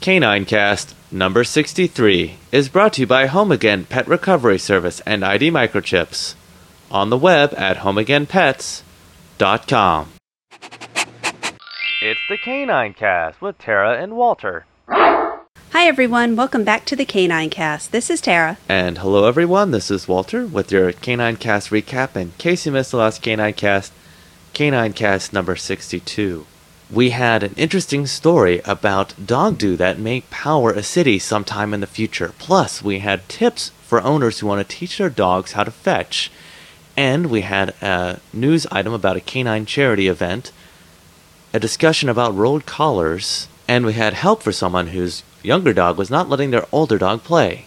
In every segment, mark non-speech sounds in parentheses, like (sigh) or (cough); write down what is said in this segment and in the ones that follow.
Canine Cast number 63 is brought to you by Home Again Pet Recovery Service and ID Microchips. On the web at homeagainpets.com. It's the Canine Cast with Tara and Walter. Hi, everyone. Welcome back to the Canine Cast. This is Tara. And hello, everyone. This is Walter with your Canine Cast recap. In case you missed the last Canine Cast, Canine Cast number 62 we had an interesting story about dog do that may power a city sometime in the future. Plus, we had tips for owners who want to teach their dogs how to fetch. And we had a news item about a canine charity event, a discussion about rolled collars, and we had help for someone whose younger dog was not letting their older dog play.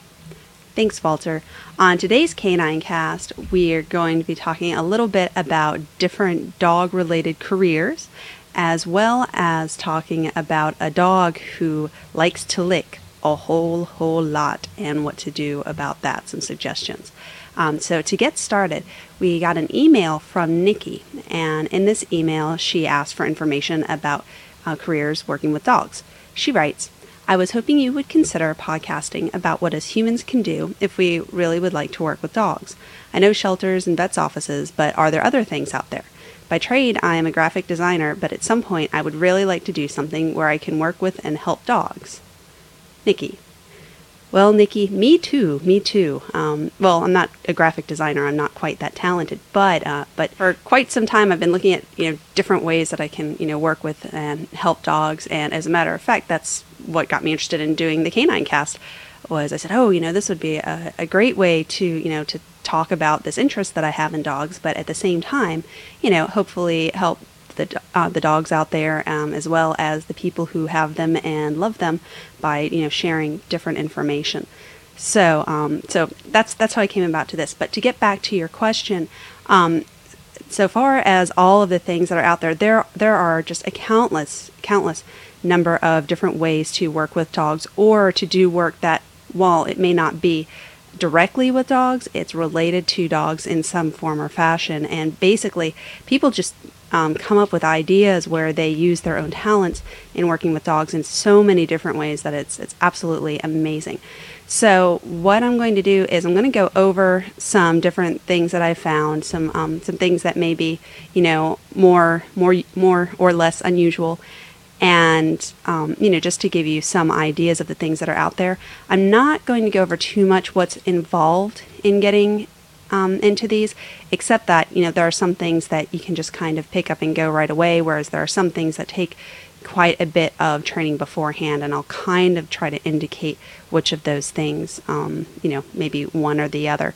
Thanks, Walter. On today's Canine Cast, we are going to be talking a little bit about different dog related careers as well as talking about a dog who likes to lick a whole, whole lot and what to do about that, some suggestions. Um, so, to get started, we got an email from Nikki, and in this email, she asked for information about uh, careers working with dogs. She writes, I was hoping you would consider podcasting about what us humans can do if we really would like to work with dogs. I know shelters and vets' offices, but are there other things out there? By trade, I am a graphic designer, but at some point I would really like to do something where I can work with and help dogs. Nikki. Well, Nikki, me too, me too. Um, well, I'm not a graphic designer. I'm not quite that talented, but uh, but for quite some time, I've been looking at you know different ways that I can you know work with and help dogs. And as a matter of fact, that's what got me interested in doing the Canine Cast. Was I said, oh, you know, this would be a, a great way to you know to talk about this interest that I have in dogs, but at the same time, you know, hopefully help the uh, the dogs out there um, as well as the people who have them and love them by you know sharing different information. So um, so that's that's how I came about to this. But to get back to your question. Um, so far as all of the things that are out there, there there are just a countless countless number of different ways to work with dogs or to do work that while it may not be directly with dogs, it's related to dogs in some form or fashion. And basically, people just um, come up with ideas where they use their own talents in working with dogs in so many different ways that it's it's absolutely amazing. So what I'm going to do is I'm going to go over some different things that I found, some um, some things that may be you know more more more or less unusual, and um, you know just to give you some ideas of the things that are out there i'm not going to go over too much what's involved in getting um, into these except that you know there are some things that you can just kind of pick up and go right away whereas there are some things that take quite a bit of training beforehand and i'll kind of try to indicate which of those things um, you know maybe one or the other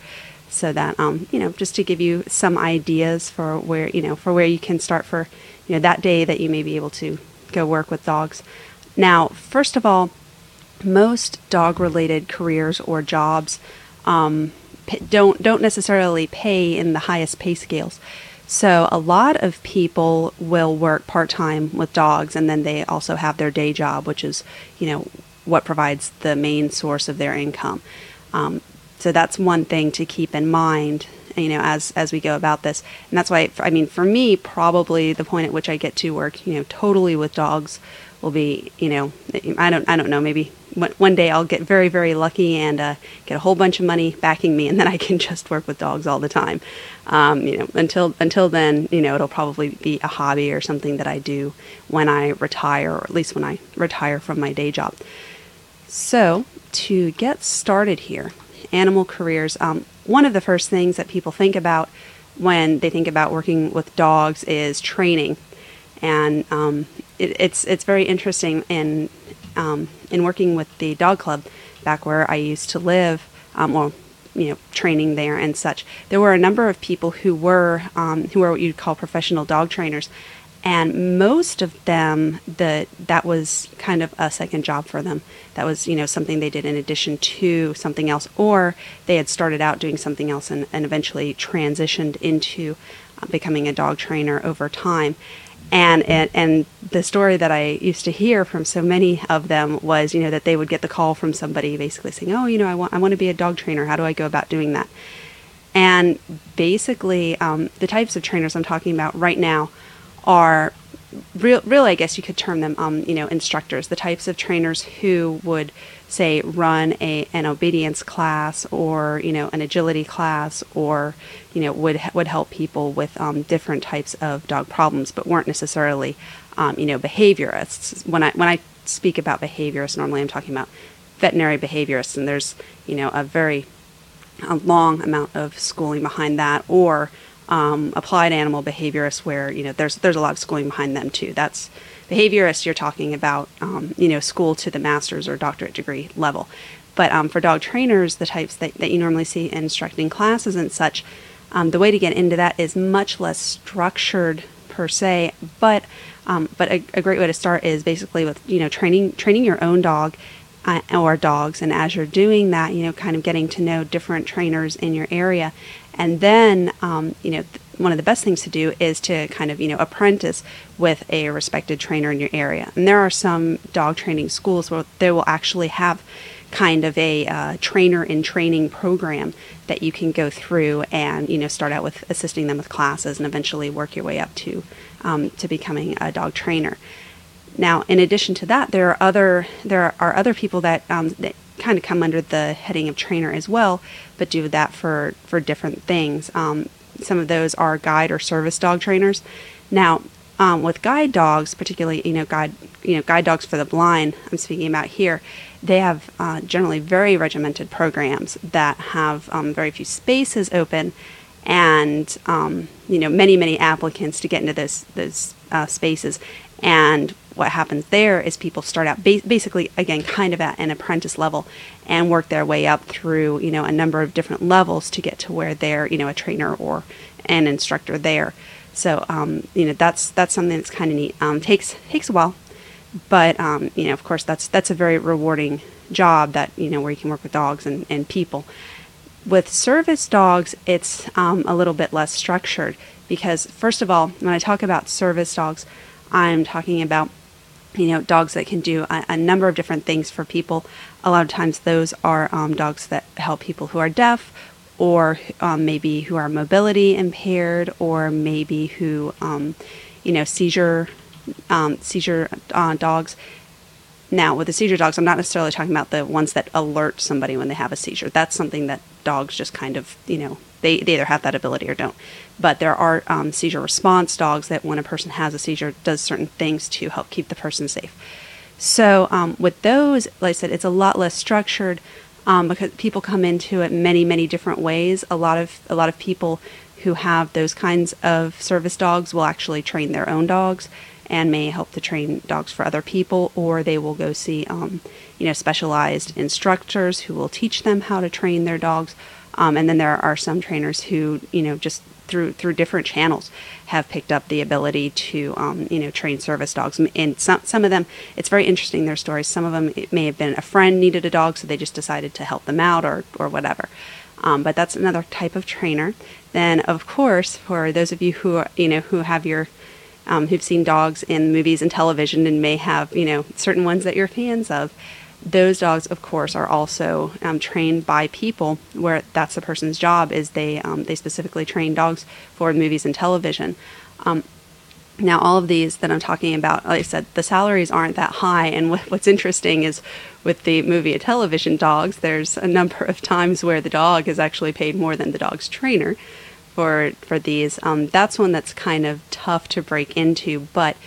so that um, you know just to give you some ideas for where you know for where you can start for you know that day that you may be able to go work with dogs. Now, first of all, most dog related careers or jobs um, don't don't necessarily pay in the highest pay scales. So a lot of people will work part time with dogs, and then they also have their day job, which is you know what provides the main source of their income. Um, so that's one thing to keep in mind you know, as as we go about this. And that's why, I mean, for me, probably the point at which I get to work, you know, totally with dogs will be, you know, I don't, I don't know, maybe one day I'll get very, very lucky and uh, get a whole bunch of money backing me, and then I can (laughs) just work with dogs all the time. Um, you know, until until then, you know, it'll probably be a hobby or something that I do when I retire, or at least when I retire from my day job. So to get started here, animal careers. Um, one of the first things that people think about when they think about working with dogs is training, and um, it, it's it's very interesting in um, in working with the dog club back where I used to live. Um, well, you know, training there and such. There were a number of people who were um, who were what you'd call professional dog trainers, and most of them that that was kind of a second job for them. That was you know something they did in addition to something else or they had started out doing something else and, and eventually transitioned into uh, becoming a dog trainer over time. And, and and the story that I used to hear from so many of them was you know that they would get the call from somebody basically saying oh you know I want I want to be a dog trainer. How do I go about doing that? And basically um, the types of trainers I'm talking about right now are real, really, I guess you could term them, um, you know, instructors, the types of trainers who would say run a an obedience class or you know an agility class or you know would would help people with um, different types of dog problems, but weren't necessarily um, you know behaviorists. When I when I speak about behaviorists, normally I'm talking about veterinary behaviorists, and there's you know a very a long amount of schooling behind that, or um, applied animal behaviorists, where you know there's there's a lot of schooling behind them too. That's behaviorists. You're talking about um, you know school to the master's or doctorate degree level. But um, for dog trainers, the types that, that you normally see in instructing classes and such, um, the way to get into that is much less structured per se. But um, but a, a great way to start is basically with you know training training your own dog uh, or dogs. And as you're doing that, you know, kind of getting to know different trainers in your area. And then, um, you know, one of the best things to do is to kind of, you know, apprentice with a respected trainer in your area. And there are some dog training schools where they will actually have kind of a uh, trainer in training program that you can go through and you know start out with assisting them with classes and eventually work your way up to um, to becoming a dog trainer. Now, in addition to that, there are other there are other people that um, that kind of come under the heading of trainer as well, but do that for for different things. Um, some of those are guide or service dog trainers. Now, um, with guide dogs, particularly you know guide you know guide dogs for the blind, I'm speaking about here. They have uh, generally very regimented programs that have um, very few spaces open, and um, you know many many applicants to get into those those uh, spaces. And what happens there is people start out ba- basically again kind of at an apprentice level and work their way up through you know a number of different levels to get to where they're you know a trainer or an instructor there. So um, you know that's that's something that's kind of neat. Um, takes takes a while but um, you know of course that's that's a very rewarding job that you know where you can work with dogs and, and people. With service dogs it's um, a little bit less structured because first of all when i talk about service dogs i'm talking about you know, dogs that can do a, a, number of different things for people. A lot of times, those are um, dogs that help people who are deaf, or um, maybe who are mobility impaired, or maybe who, um, you know, seizure um, seizure uh, dogs. Now, with the seizure dogs, I'm not necessarily talking about the ones that alert somebody when they have a seizure. That's something that dogs just kind of, you know, they, they either have that ability or don't. But there are um, seizure response dogs that, when a person has a seizure, does certain things to help keep the person safe. So um, with those, like I said, it's a lot less structured um, because people come into it many, many different ways. A lot of a lot of people who have those kinds of service dogs will actually train their own dogs and may help to train dogs for other people, or they will go see, um, you know, specialized instructors who will teach them how to train their dogs. Um, and then there are some trainers who, you know, just through through different channels have picked up the ability to, um, you know, train service dogs. And some some of them, it's very interesting their stories. Some of them, it may have been a friend needed a dog, so they just decided to help them out or or whatever. Um, but that's another type of trainer. Then, of course, for those of you who are, you know who have your um, who've seen dogs in movies and television and may have, you know, certain ones that you're fans of. Those dogs, of course, are also um, trained by people where that's the person's job is they um, they specifically train dogs for movies and television. Um, now, all of these that I'm talking about, like I said, the salaries aren't that high. And what's interesting is with the movie and television dogs, there's a number of times where the dog is actually paid more than the dog's trainer for for these. Um, that's one that's kind of tough to break into, but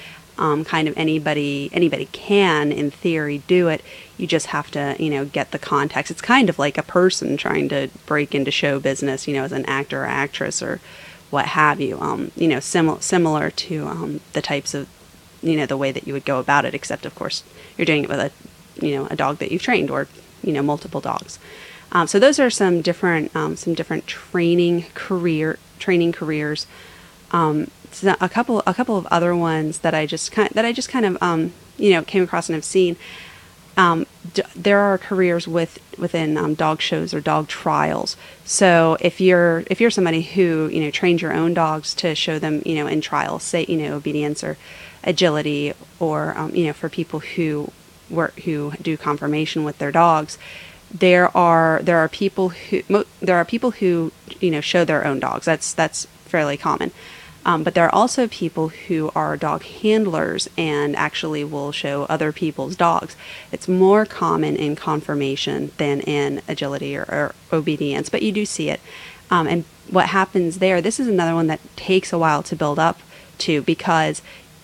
um, kind of anybody anybody can in theory do it. You just have to you know get the context. It's kind of like a person trying to break into show business, you know, as an actor or actress or what have you. Um, you know, similar similar to um, the types of you know the way that you would go about it, except of course you're doing it with a you know a dog that you've trained or you know multiple dogs. Um, so those are some different um, some different training career training careers. Um, a couple a couple of other ones that I just kind that I just kind of um, you know came across and have seen. Um, d- there are careers with within um, dog shows or dog trials. So if you're if you're somebody who you know trains your own dogs to show them you know in trials, say you know obedience or agility, or you know for people who work who do conformation with their dogs, there are there are people who mo- there are people who you know show their own dogs. That's that's fairly common. Um, but there are also people who are dog handlers and actually will show other people's dogs. It's more common in conformation than in agility or, or obedience, but you do see it. Um, and what happens there, this is another one that takes a while to build up to because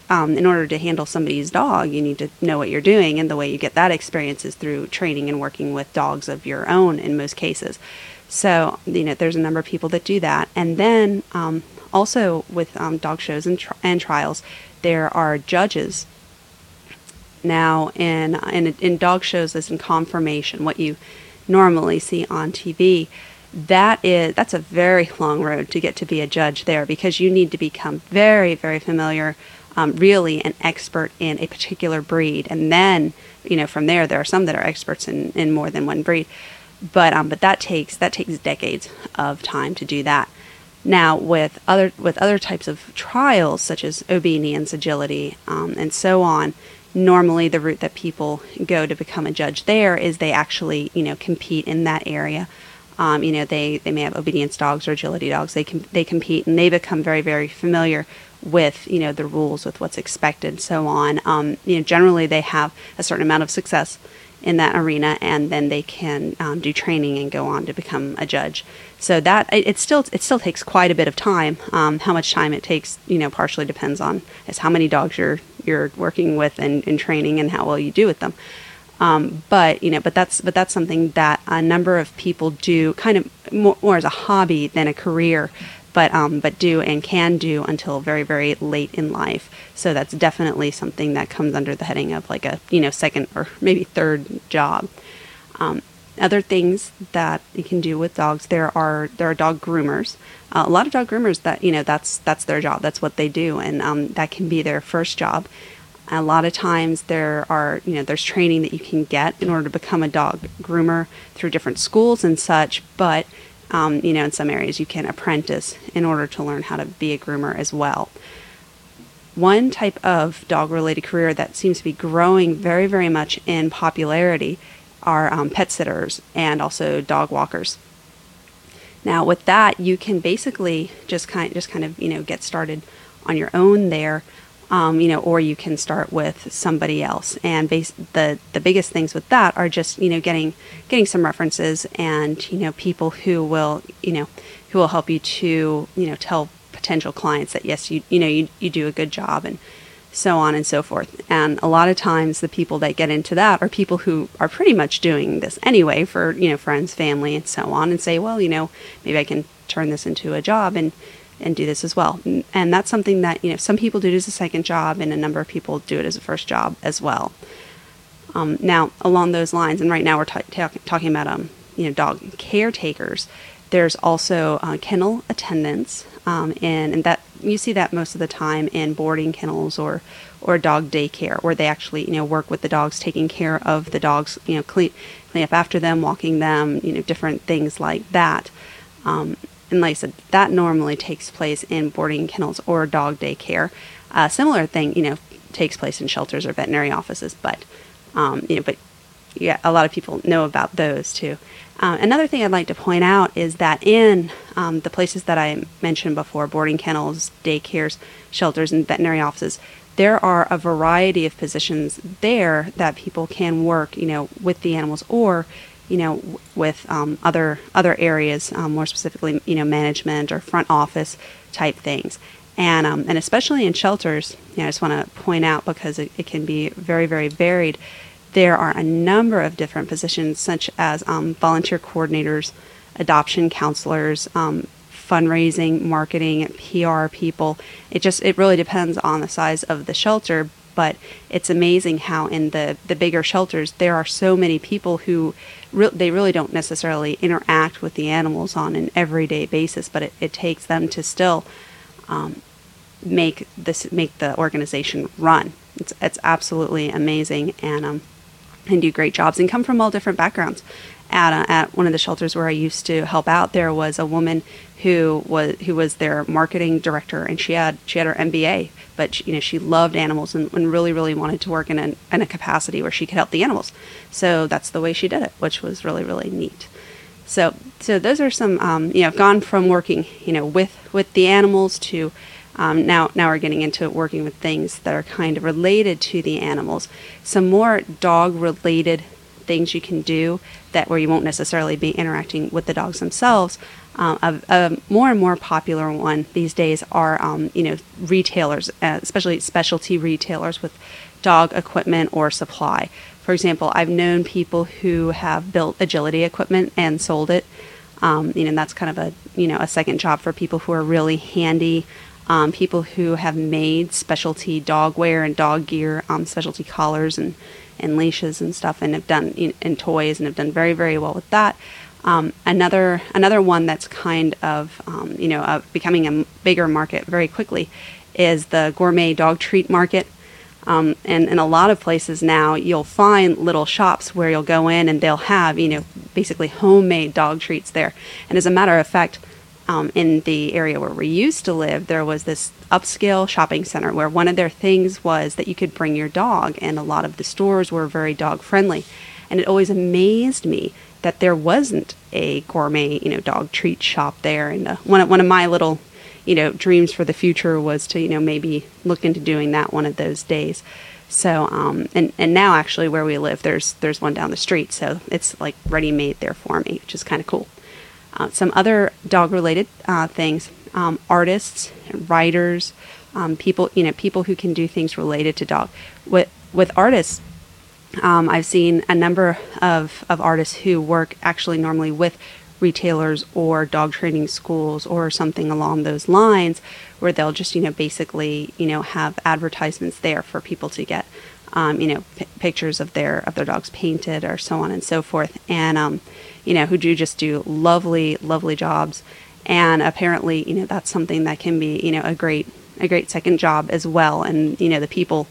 um, in order to handle somebody's dog, you need to know what you're doing, and the way you get that experience is through training and working with dogs of your own in most cases. So, you know, there's a number of people that do that. And then um, also with um, dog shows and, tri- and trials, there are judges. Now, in, in, in dog shows, as in conformation, what you normally see on TV, that is that's a very long road to get to be a judge there because you need to become very very familiar um, really an expert in a particular breed. And then you know from there there are some that are experts in, in more than one breed. But um, but that takes that takes decades of time to do that now with other with other types of trials such as obedience agility um, and so on normally the route that people go to become a judge there is they actually you know compete in that area um, you know, they, they may have obedience dogs or agility dogs. They can they compete and they become very very familiar with you know the rules, with what's expected, so on. Um, you know, generally they have a certain amount of success in that arena, and then they can um, do training and go on to become a judge. So that it, it still it still takes quite a bit of time. Um, how much time it takes, you know, partially depends on is how many dogs you're you're working with and, and training and how well you do with them. Um, but you know, but that's but that's something that a number of people do kind of more, more as a hobby than a career, but um, but do and can do until very very late in life. So that's definitely something that comes under the heading of like a you know second or maybe third job. Um, other things that you can do with dogs, there are there are dog groomers. Uh, a lot of dog groomers that you know that's that's their job. That's what they do, and um, that can be their first job a lot of times there are, you know, there's training that you can get in order to become a dog groomer through different schools and such, but um, you know, in some areas you can apprentice in order to learn how to be a groomer as well. One type of dog related career that seems to be growing very, very much in popularity are um, pet sitters and also dog walkers. Now, with that, you can basically just kind, just kind of, you know, get started on your own there um, you know, or you can start with somebody else. And base, the the biggest things with that are just you know getting getting some references and you know people who will you know who will help you to you know tell potential clients that yes you you know you you do a good job and so on and so forth. And a lot of times the people that get into that are people who are pretty much doing this anyway for you know friends, family, and so on, and say, well, you know, maybe I can turn this into a job and and do this as well. And that's something that, you know, some people do it as a second job and a number of people do it as a first job as well. Um, now, along those lines, and right now we're t- t- talking about, um, you know, dog caretakers. There's also uh, kennel attendants, um, and, and that you see that most of the time in boarding kennels or or dog daycare, where they actually you know work with the dogs, taking care of the dogs, you know, clean clean up after them, walking them, you know, different things like that. Um, and like I said, that normally takes place in boarding kennels or dog daycare. A similar thing, you know, takes place in shelters or veterinary offices, but um, you know, but yeah, a lot of people know about those too. Uh, another thing I'd like to point out is that in um, the places that I mentioned before, boarding kennels, daycares, shelters, and veterinary offices, there are a variety of positions there that people can work, you know, with the animals or you know, with um, other other areas, um, more specifically, you know, management or front office type things, and um, and especially in shelters. You know, I just want to point out because it, it, can be very very varied. There are a number of different positions, such as um, volunteer coordinators, adoption counselors, um, fundraising, marketing, PR people. It just it really depends on the size of the shelter, but it's amazing how in the the bigger shelters there are so many people who re- they really don't necessarily interact with the animals on an everyday basis, but it, it takes them to still um, make this make the organization run. It's it's absolutely amazing and um, and do great jobs and come from all different backgrounds. At, a, at one of the shelters where I used to help out, there was a woman who was who was their marketing director, and she had she had her MBA but she, you know she loved animals and, and really really wanted to work in, an, in a capacity where she could help the animals so that's the way she did it which was really really neat so so those are some um, you know I've gone from working you know with with the animals to Um, now, now we're getting into working with things that are kind of related to the animals. Some more dog-related things you can do that where you won't necessarily be interacting with the dogs themselves. Um, a, a, more and more popular one these days are um, you know retailers, uh, especially specialty retailers with dog equipment or supply. For example, I've known people who have built agility equipment and sold it. Um, you know, that's kind of a you know a second job for people who are really handy. Um, people who have made specialty dog wear and dog gear, um, specialty collars and and leashes and stuff, and have done and toys and have done very very well with that. Um, another another one that's kind of um, you know uh, becoming a bigger market very quickly is the gourmet dog treat market. Um, and in a lot of places now, you'll find little shops where you'll go in and they'll have you know basically homemade dog treats there. And as a matter of fact, um, in the area where we used to live, there was this upscale shopping center where one of their things was that you could bring your dog, and a lot of the stores were very dog friendly. And it always amazed me that there wasn't a gourmet, you know, dog treat shop there. And uh, one of, one of my little, you know, dreams for the future was to, you know, maybe look into doing that one of those days. So, um, and and now actually where we live, there's there's one down the street, so it's like ready made there for me, which is kind of cool. Uh, some other dog related uh, things um, artists, writers, um, people, you know, people who can do things related to dog. With, with artists, um, I've seen a number of, of artists who work actually normally with retailers or dog training schools or something along those lines where they'll just you know basically you know have advertisements there for people to get um, you know p- pictures of their of their dogs painted or so on and so forth and um, you know, who do just do lovely, lovely jobs. And apparently, you know, that's something that can be, you know, a great, a great second job as well. And, you know, the people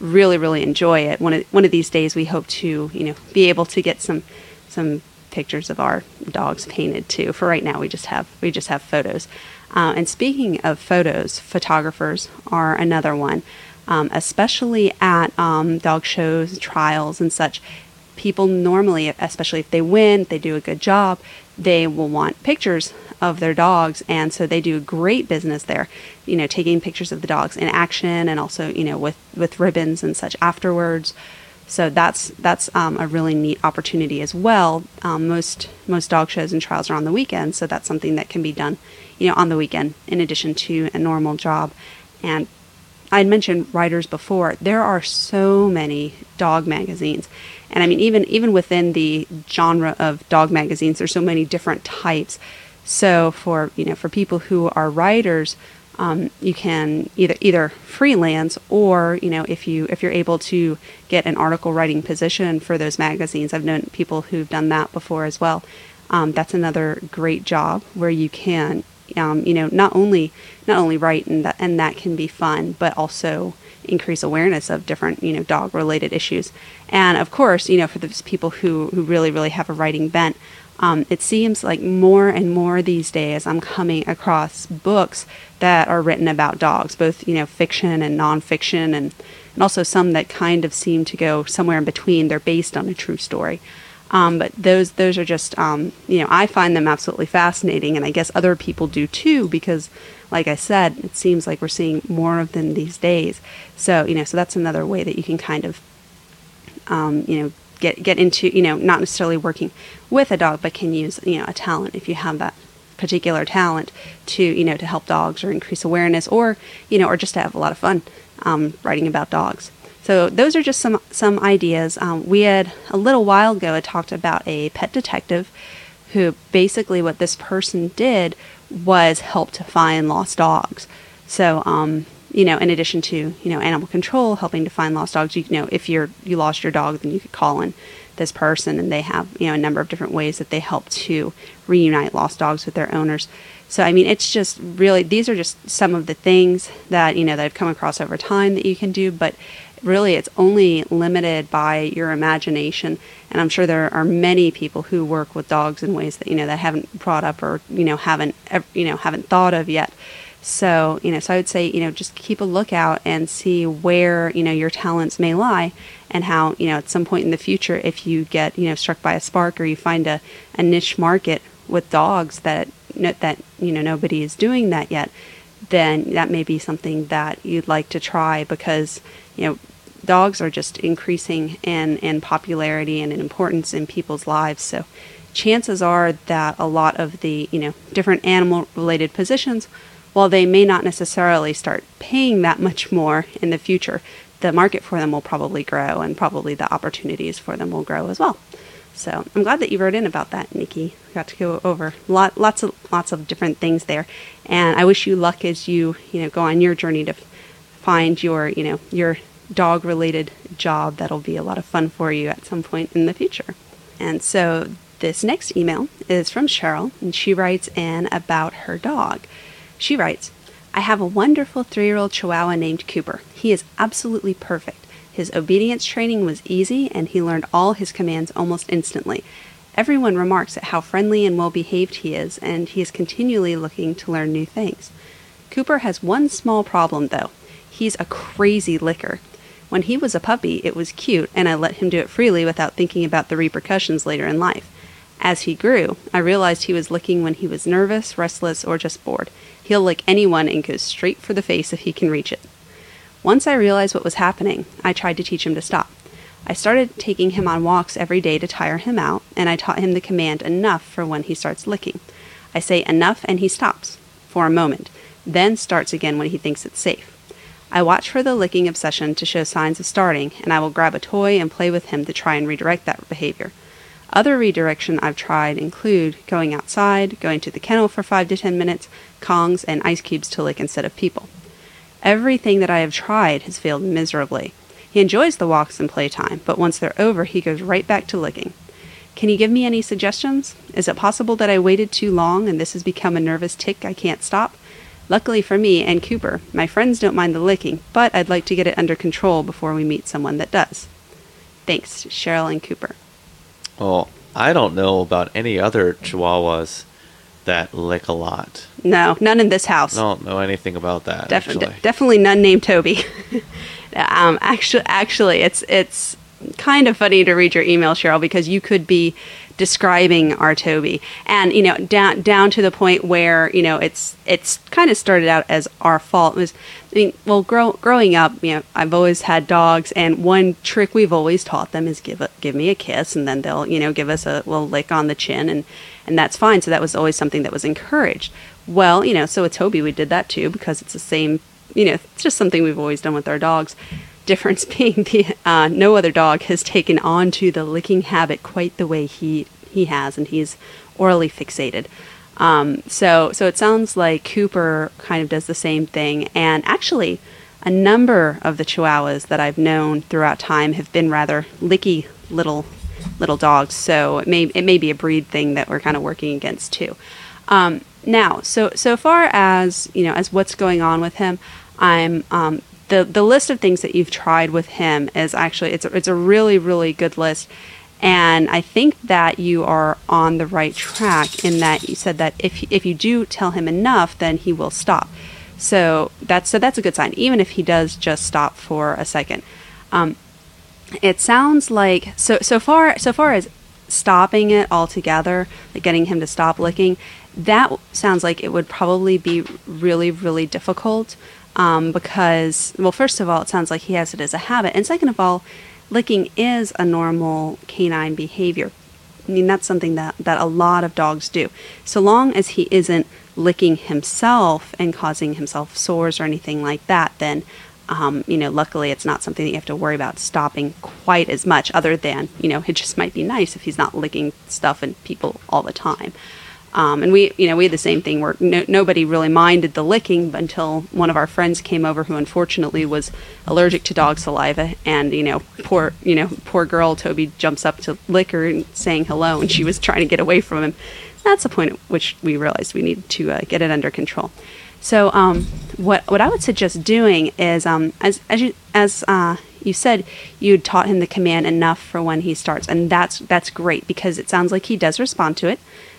really, really enjoy it. One of, one of these days we hope to, you know, be able to get some, some pictures of our dogs painted too. For right now, we just have, we just have photos. Uh, and speaking of photos, photographers are another one. Um, especially at um, dog shows, trials, and such. People normally, especially if they win, they do a good job, they will want pictures of their dogs and so they do a great business there. You know taking pictures of the dogs in action and also you know with with ribbons and such afterwards. So that's that's um, a really neat opportunity as well. Um, most most dog shows and trials are on the weekend so that's something that can be done you know on the weekend in addition to a normal job. And i had mentioned writers before there are so many dog magazines and I mean, even even within the genre of dog magazines, there's so many different types. So for you know, for people who are writers, um, you can either either freelance or you know if you if you're able to get an article writing position for those magazines. I've known people who've done that before as well. Um, that's another great job where you can um, you know not only not only write and that and that can be fun, but also increase awareness of different you know dog related issues. And of course you know for those people who who really really have a writing bent um, it seems like more and more these days i'm coming across books that are written about dogs both you know fiction and nonfiction and and also some that kind of seem to go somewhere in between. They're based on a true story um, but those those are just um, you know I find them absolutely fascinating, and I guess other people do too because, like I said, it seems like we're seeing more of them these days. So you know, so that's another way that you can kind of um, you know get get into you know not necessarily working with a dog, but can use you know a talent if you have that particular talent to you know to help dogs or increase awareness or you know or just to have a lot of fun um, writing about dogs. So those are just some some ideas. Um, we had a little while ago had talked about a pet detective, who basically what this person did was help to find lost dogs. So um, you know, in addition to you know animal control helping to find lost dogs, you know if you're you lost your dog, then you could call in this person, and they have you know a number of different ways that they help to reunite lost dogs with their owners. So I mean, it's just really these are just some of the things that you know that I've come across over time that you can do, but really it's only limited by your imagination and i'm sure there are many people who work with dogs in ways that you know that haven't brought up or you know haven't you know haven't thought of yet so you know so i would say you know just keep a lookout and see where you know your talents may lie and how you know at some point in the future if you get you know struck by a spark or you find a, a niche market with dogs that that you know nobody is doing that yet then that may be something that you'd like to try because, you know, dogs are just increasing in, in popularity and in importance in people's lives. So chances are that a lot of the, you know, different animal related positions, while they may not necessarily start paying that much more in the future, the market for them will probably grow and probably the opportunities for them will grow as well. So I'm glad that you wrote in about that, Nikki. Got to go over lot, lots of lots of different things there, and I wish you luck as you you know go on your journey to find your you know your dog related job that'll be a lot of fun for you at some point in the future. And so this next email is from Cheryl, and she writes in about her dog. She writes, I have a wonderful three year old Chihuahua named Cooper. He is absolutely perfect. His obedience training was easy, and he learned all his commands almost instantly. Everyone remarks at how friendly and well behaved he is, and he is continually looking to learn new things. Cooper has one small problem, though. He's a crazy licker. When he was a puppy, it was cute, and I let him do it freely without thinking about the repercussions later in life. As he grew, I realized he was licking when he was nervous, restless, or just bored. He'll lick anyone and goes straight for the face if he can reach it. Once I realized what was happening, I tried to teach him to stop. I started taking him on walks every day to tire him out, and I taught him the command enough for when he starts licking. I say enough and he stops for a moment, then starts again when he thinks it's safe. I watch for the licking obsession to show signs of starting, and I will grab a toy and play with him to try and redirect that behavior. Other redirection I've tried include going outside, going to the kennel for 5 to 10 minutes, Kongs, and ice cubes to lick instead of people. Everything that I have tried has failed miserably. He enjoys the walks and playtime, but once they're over, he goes right back to licking. Can you give me any suggestions? Is it possible that I waited too long and this has become a nervous tic I can't stop? Luckily for me and Cooper, my friends don't mind the licking, but I'd like to get it under control before we meet someone that does. Thanks, Cheryl and Cooper. Well, I don't know about any other Chihuahuas that lick a lot. No, none in this house. I don't know anything about that. Def- de- definitely none named Toby. (laughs) um, actually, actually, it's it's kind of funny to read your email, Cheryl, because you could be describing our Toby, and you know, down down to the point where you know it's it's kind of started out as our fault. It was, I mean, well, grow, growing up, you know, I've always had dogs, and one trick we've always taught them is give a, give me a kiss, and then they'll you know give us a little lick on the chin, and and that's fine. So that was always something that was encouraged. Well, you know, so with Toby, we did that too because it's the same. You know, it's just something we've always done with our dogs difference (laughs) being the uh, no other dog has taken on to the licking habit quite the way he he has, and he's orally fixated. Um, so so it sounds like Cooper kind of does the same thing, and actually. A number of the Chihuahuas that I've known throughout time have been rather licky little little dogs, so it may it may be a breed thing that we're kind of working against too. Um, now, so so far as you know, as what's going on with him, I'm um, the the list of things that you've tried with him is actually it's a, it's a really really good list, and I think that you are on the right track in that you said that if if you do tell him enough, then he will stop. So that's so that's a good sign, even if he does just stop for a second. Um, it sounds like so so far so far as stopping it altogether, like getting him to stop licking, that sounds like it would probably be really really difficult um, because well first of all it sounds like he has it as a habit. And second of all licking is a normal canine behavior. I mean that's something that, that a lot of dogs do. So long as he isn't licking himself and causing himself sores or anything like that then um, you know luckily it's not something that you have to worry about stopping quite as much other than you know it just might be nice if he's not licking stuff and people all the time um, and we, you know, we had the same thing where no, nobody really minded the licking until one of our friends came over who unfortunately was allergic to dog saliva. And, you know, poor, you know, poor girl Toby jumps up to lick her and saying hello, and she was trying to get away from him. That's the point at which we realized we needed to uh, get it under control. So, um, what what I would suggest doing is, um, as as you as uh, you said, you taught him the command enough for when he starts, and that's that's great because it sounds like he does respond to it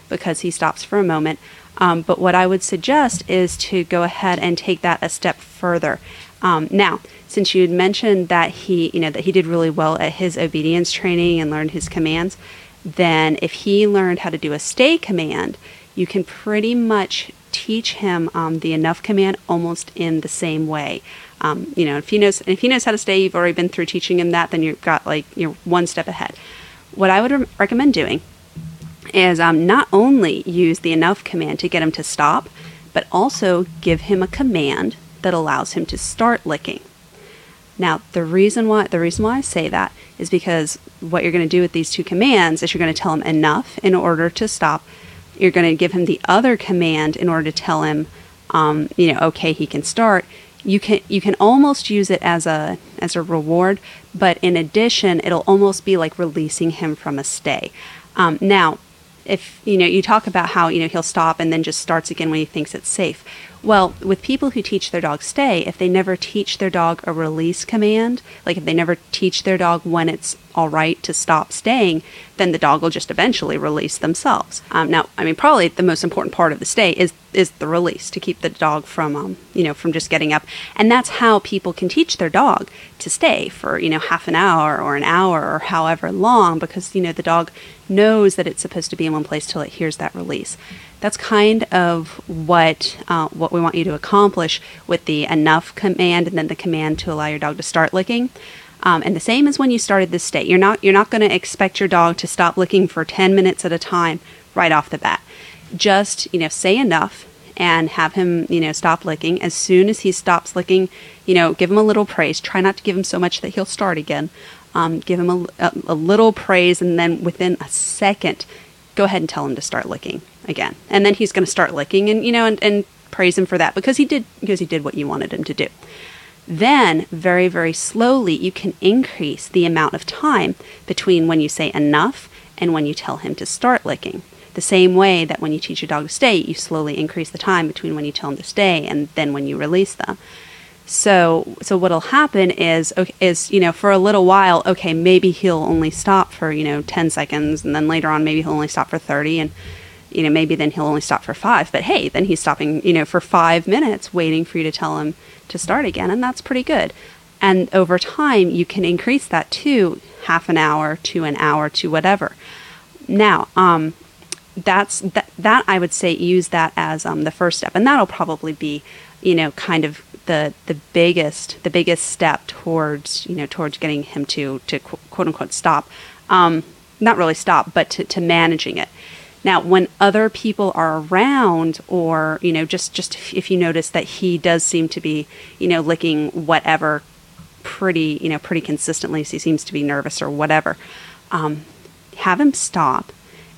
because he stops for a moment. Um, but what I would suggest is to go ahead and take that a step further. Um, now, since you had mentioned that he, you know, that he did really well at his obedience training and learned his commands, then if he learned how to do a stay command, you can pretty much teach him um, the enough command almost in the same way. Um, you know, if he knows if he knows how to stay, you've already been through teaching him that, then you've got like you're one step ahead. What I would re- recommend doing is um, not only use the enough command to get him to stop, but also give him a command that allows him to start licking. Now, the reason why the reason why I say that is because what you're going to do with these two commands is you're going to tell him enough in order to stop. You're going to give him the other command in order to tell him, um, you know, okay, he can start. You can you can almost use it as a as a reward, but in addition, it'll almost be like releasing him from a stay. Um, now, if you know you talk about how you know he'll stop and then just starts again when he thinks it's safe well, with people who teach their dog stay, if they never teach their dog a release command, like if they never teach their dog when it's all right to stop staying, then the dog will just eventually release themselves. Um, now, I mean, probably the most important part of the stay is is the release to keep the dog from, um, you know, from just getting up. And that's how people can teach their dog to stay for, you know, half an hour or an hour or however long, because you know the dog knows that it's supposed to be in one place till it hears that release. That's kind of what uh, what we want you to accomplish with the enough command and then the command to allow your dog to start licking. Um, and the same as when you started this state. You're not you're not going to expect your dog to stop licking for 10 minutes at a time right off the bat. Just you know say enough and have him you know stop licking. As soon as he stops licking, you know give him a little praise. Try not to give him so much that he'll start again. Um, give him a, a, a little praise, and then within a second, go ahead and tell him to start licking again. And then he's going to start licking and, you know, and, and praise him for that because he did, because he did what you wanted him to do. Then, very, very slowly, you can increase the amount of time between when you say enough and when you tell him to start licking. The same way that when you teach your dog to stay, you slowly increase the time between when you tell him to stay and then when you release them. So, so what'll happen is, is you know, for a little while, okay, maybe he'll only stop for you know ten seconds, and then later on, maybe he'll only stop for thirty, and you know, maybe then he'll only stop for five. But hey, then he's stopping, you know, for five minutes, waiting for you to tell him to start again, and that's pretty good. And over time, you can increase that to half an hour, to an hour, to whatever. Now, um, that's that, that I would say use that as um, the first step, and that'll probably be, you know, kind of the the biggest the biggest step towards you know towards getting him to to quote unquote stop um, not really stop but to, to managing it now when other people are around or you know just just if you notice that he does seem to be you know licking whatever pretty you know pretty consistently so he seems to be nervous or whatever um, have him stop.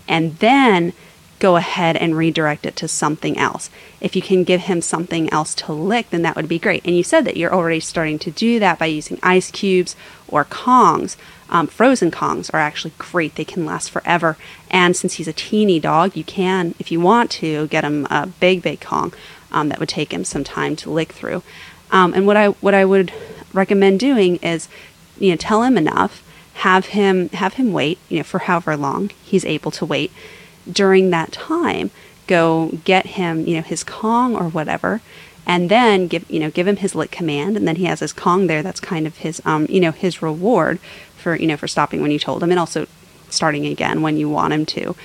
And then go ahead and redirect it to something else. If you can give him something else to lick, then that would be great. And you said that you're already starting to do that by using ice cubes or Kongs. Um, frozen Kongs are actually great. They can last forever. And since he's a teeny dog, you can, if you want to, get him a big, big Kong um, that would take him some time to lick through. Um, and what I what I would recommend doing is, you know, tell him enough, have him have him wait, you know, for however long he's able to wait during that time go get him, you know, his Kong or whatever, and then give you know give him his lick command, and then he has his Kong there. That's kind of his um you know his reward for you know for stopping when you told him, and also starting again when you want him to.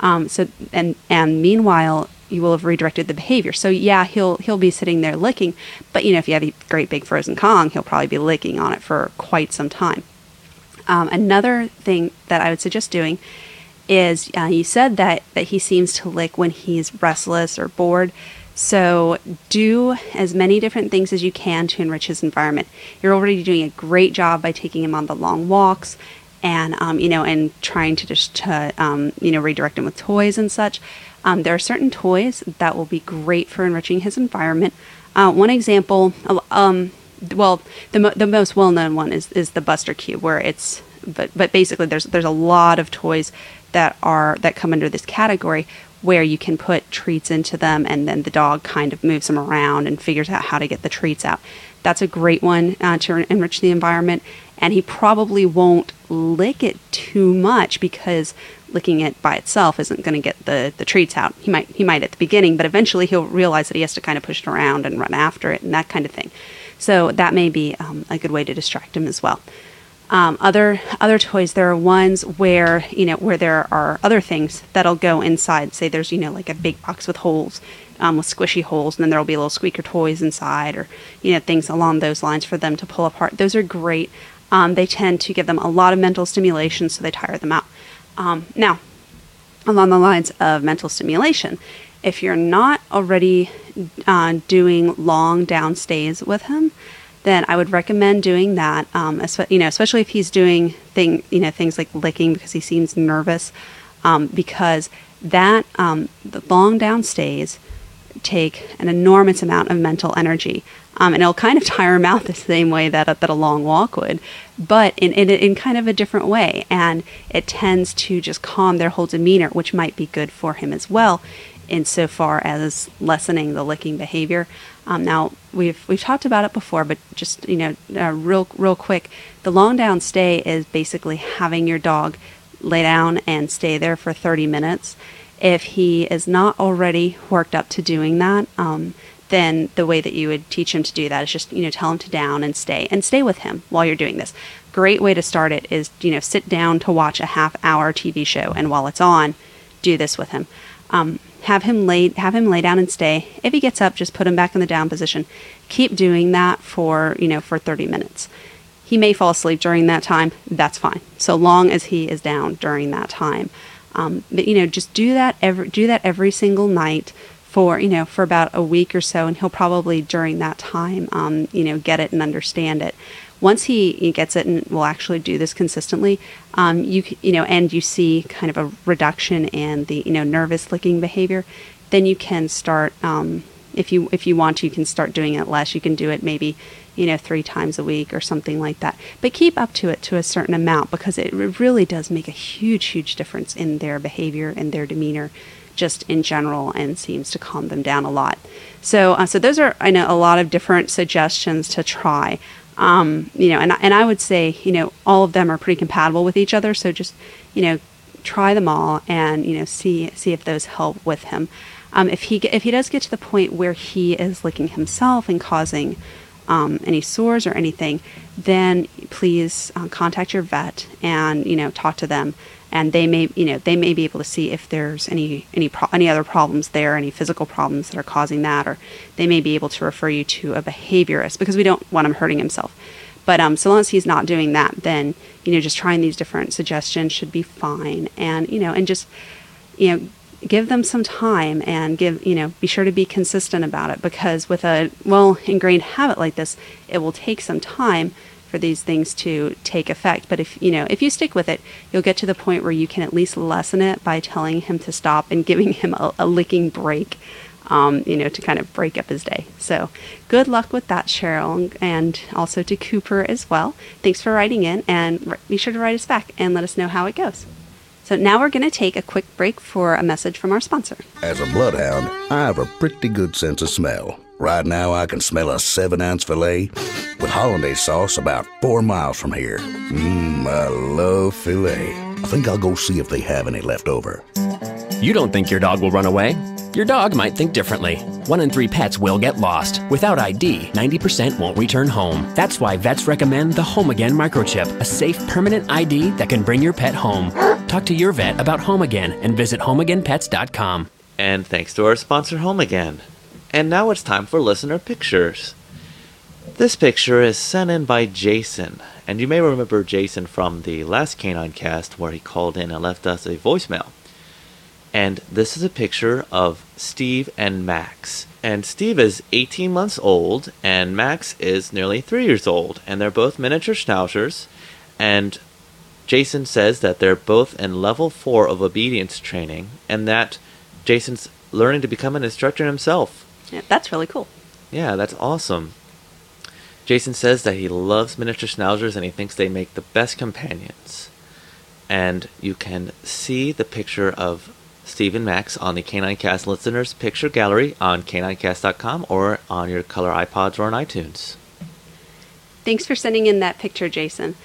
Um, so and and meanwhile you will have redirected the behavior. So yeah, he'll he'll be sitting there licking, but you know if you have a great big frozen Kong, he'll probably be licking on it for quite some time. Um, another thing that I would suggest doing is uh, you said that that he seems to lick when he's restless or bored. So do as many different things as you can to enrich his environment. You're already doing a great job by taking him on the long walks and um, you know and trying to just to, um, you know redirect him with toys and such. Um, there are certain toys that will be great for enriching his environment. Uh, one example, um, well, the mo- the most well known one is is the Buster Cube, where it's but but basically there's there's a lot of toys that are that come under this category where you can put treats into them and then the dog kind of moves them around and figures out how to get the treats out. That's a great one uh, to enrich the environment. And he probably won't lick it too much because licking it by itself isn't going to get the, the treats out. He might he might at the beginning, but eventually he'll realize that he has to kind of push it around and run after it and that kind of thing. So that may be um, a good way to distract him as well. Um, other other toys, there are ones where you know where there are other things that'll go inside. Say there's you know like a big box with holes, um, with squishy holes, and then there'll be little squeaker toys inside, or you know things along those lines for them to pull apart. Those are great. Um, they tend to give them a lot of mental stimulation, so they tire them out. Um, now, along the lines of mental stimulation, if you're not already uh, doing long down stays with him, then I would recommend doing that. Um, you know, especially if he's doing thing, you know, things like licking because he seems nervous, um, because that um, the long down stays take an enormous amount of mental energy. Um, and it'll kind of tire him out (laughs) the same way that a, that a long walk would, but in, in, in kind of a different way. And it tends to just calm their whole demeanor, which might be good for him as well, insofar as lessening the licking behavior. Um, now we've we've talked about it before, but just you know, uh, real real quick, the long down stay is basically having your dog lay down and stay there for 30 minutes. If he is not already worked up to doing that, um, then the way that you would teach him to do that is just you know tell him to down and stay and stay with him while you're doing this. Great way to start it is you know sit down to watch a half hour TV show and while it's on, do this with him. Um, have him lay have him lay down and stay. If he gets up, just put him back in the down position. Keep doing that for you know for 30 minutes. He may fall asleep during that time. That's fine, so long as he is down during that time. Um, but you know, just do that every do that every single night for you know for about a week or so, and he'll probably during that time um, you know get it and understand it. Once he, gets it and will actually do this consistently, um, you you know, and you see kind of a reduction in the you know nervous licking behavior, then you can start um, if you if you want to, you can start doing it less. You can do it maybe you know three times a week or something like that. But keep up to it to a certain amount because it really does make a huge huge difference in their behavior and their demeanor just in general and seems to calm them down a lot. So, uh, so those are I know a lot of different suggestions to try. Um, you know, and and I would say you know all of them are pretty compatible with each other. So just you know try them all and you know see see if those help with him. Um, if he if he does get to the point where he is licking himself and causing um, any sores or anything, then please uh, contact your vet and you know talk to them. And they may you know they may be able to see if there's any any pro- any other problems there any physical problems that are causing that or they may be able to refer you to a behaviorist because we don't want him hurting himself. But um, so long as he's not doing that then you know just trying these different suggestions should be fine. And you know and just you know give them some time and give you know be sure to be consistent about it because with a well ingrained habit like this it will take some time for these things to take effect. But if you know, if you stick with it, you'll get to the point where you can at least lessen it by telling him to stop and giving him a, a licking break. Um, you know, to kind of break up his day. So, good luck with that, Cheryl, and also to Cooper as well. Thanks for writing in, and be sure to write us back and let us know how it goes. So now we're going to take a quick break for a message from our sponsor. As a bloodhound, I have a pretty good sense of smell. Right now, I can smell a seven ounce filet with hollandaise sauce about four miles from here. Mmm, I love filet. I think I'll go see if they have any left over. You don't think your dog will run away? Your dog might think differently. One in three pets will get lost. Without ID, 90% won't return home. That's why vets recommend the Home Again microchip, a safe, permanent ID that can bring your pet home. Talk to your vet about Home Again and visit homeagainpets.com. And thanks to our sponsor, Home Again. And now it's time for listener pictures. This picture is sent in by Jason, and you may remember Jason from the last Canine cast where he called in and left us a voicemail. And this is a picture of Steve and Max. And Steve is 18 months old, and Max is nearly 3 years old, and they're both miniature schnauzers. And Jason says that they're both in level 4 of obedience training, and that Jason's learning to become an instructor himself. Yeah, that's really cool. Yeah, that's awesome. Jason says that he loves miniature schnauzers and he thinks they make the best companions. And you can see the picture of Steve and Max on the Canine Cast listeners picture gallery on caninecast.com or on your color iPods or on iTunes. Thanks for sending in that picture, Jason.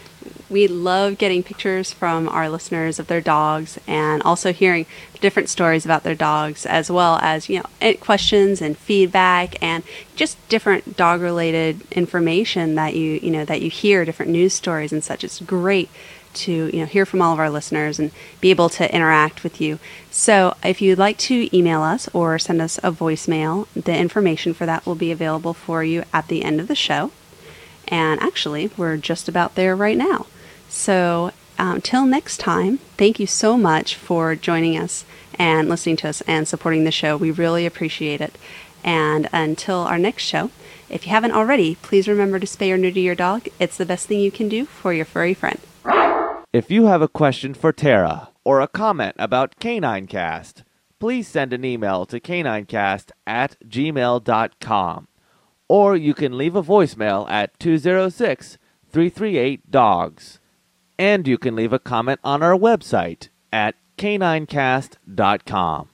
We love getting pictures from our listeners of their dogs and also hearing different stories about their dogs as well as, you know, questions and feedback and just different dog related information that you, you know, that you hear, different news stories and such. It's great to you know hear from all of our listeners and be able to interact with you. So if you'd like to email us or send us a voicemail, the information for that will be available for you at the end of the show. And actually, we're just about there right now. So until um, next time, thank you so much for joining us and listening to us and supporting the show. We really appreciate it. And until our next show, if you haven't already, please remember to spay or neuter your dog. It's the best thing you can do for your furry friend. If you have a question for Tara or a comment about Canine Cast, please send an email to caninecast at gmail.com. Or you can leave a voicemail at 206 338 DOGS. And you can leave a comment on our website at caninecast.com.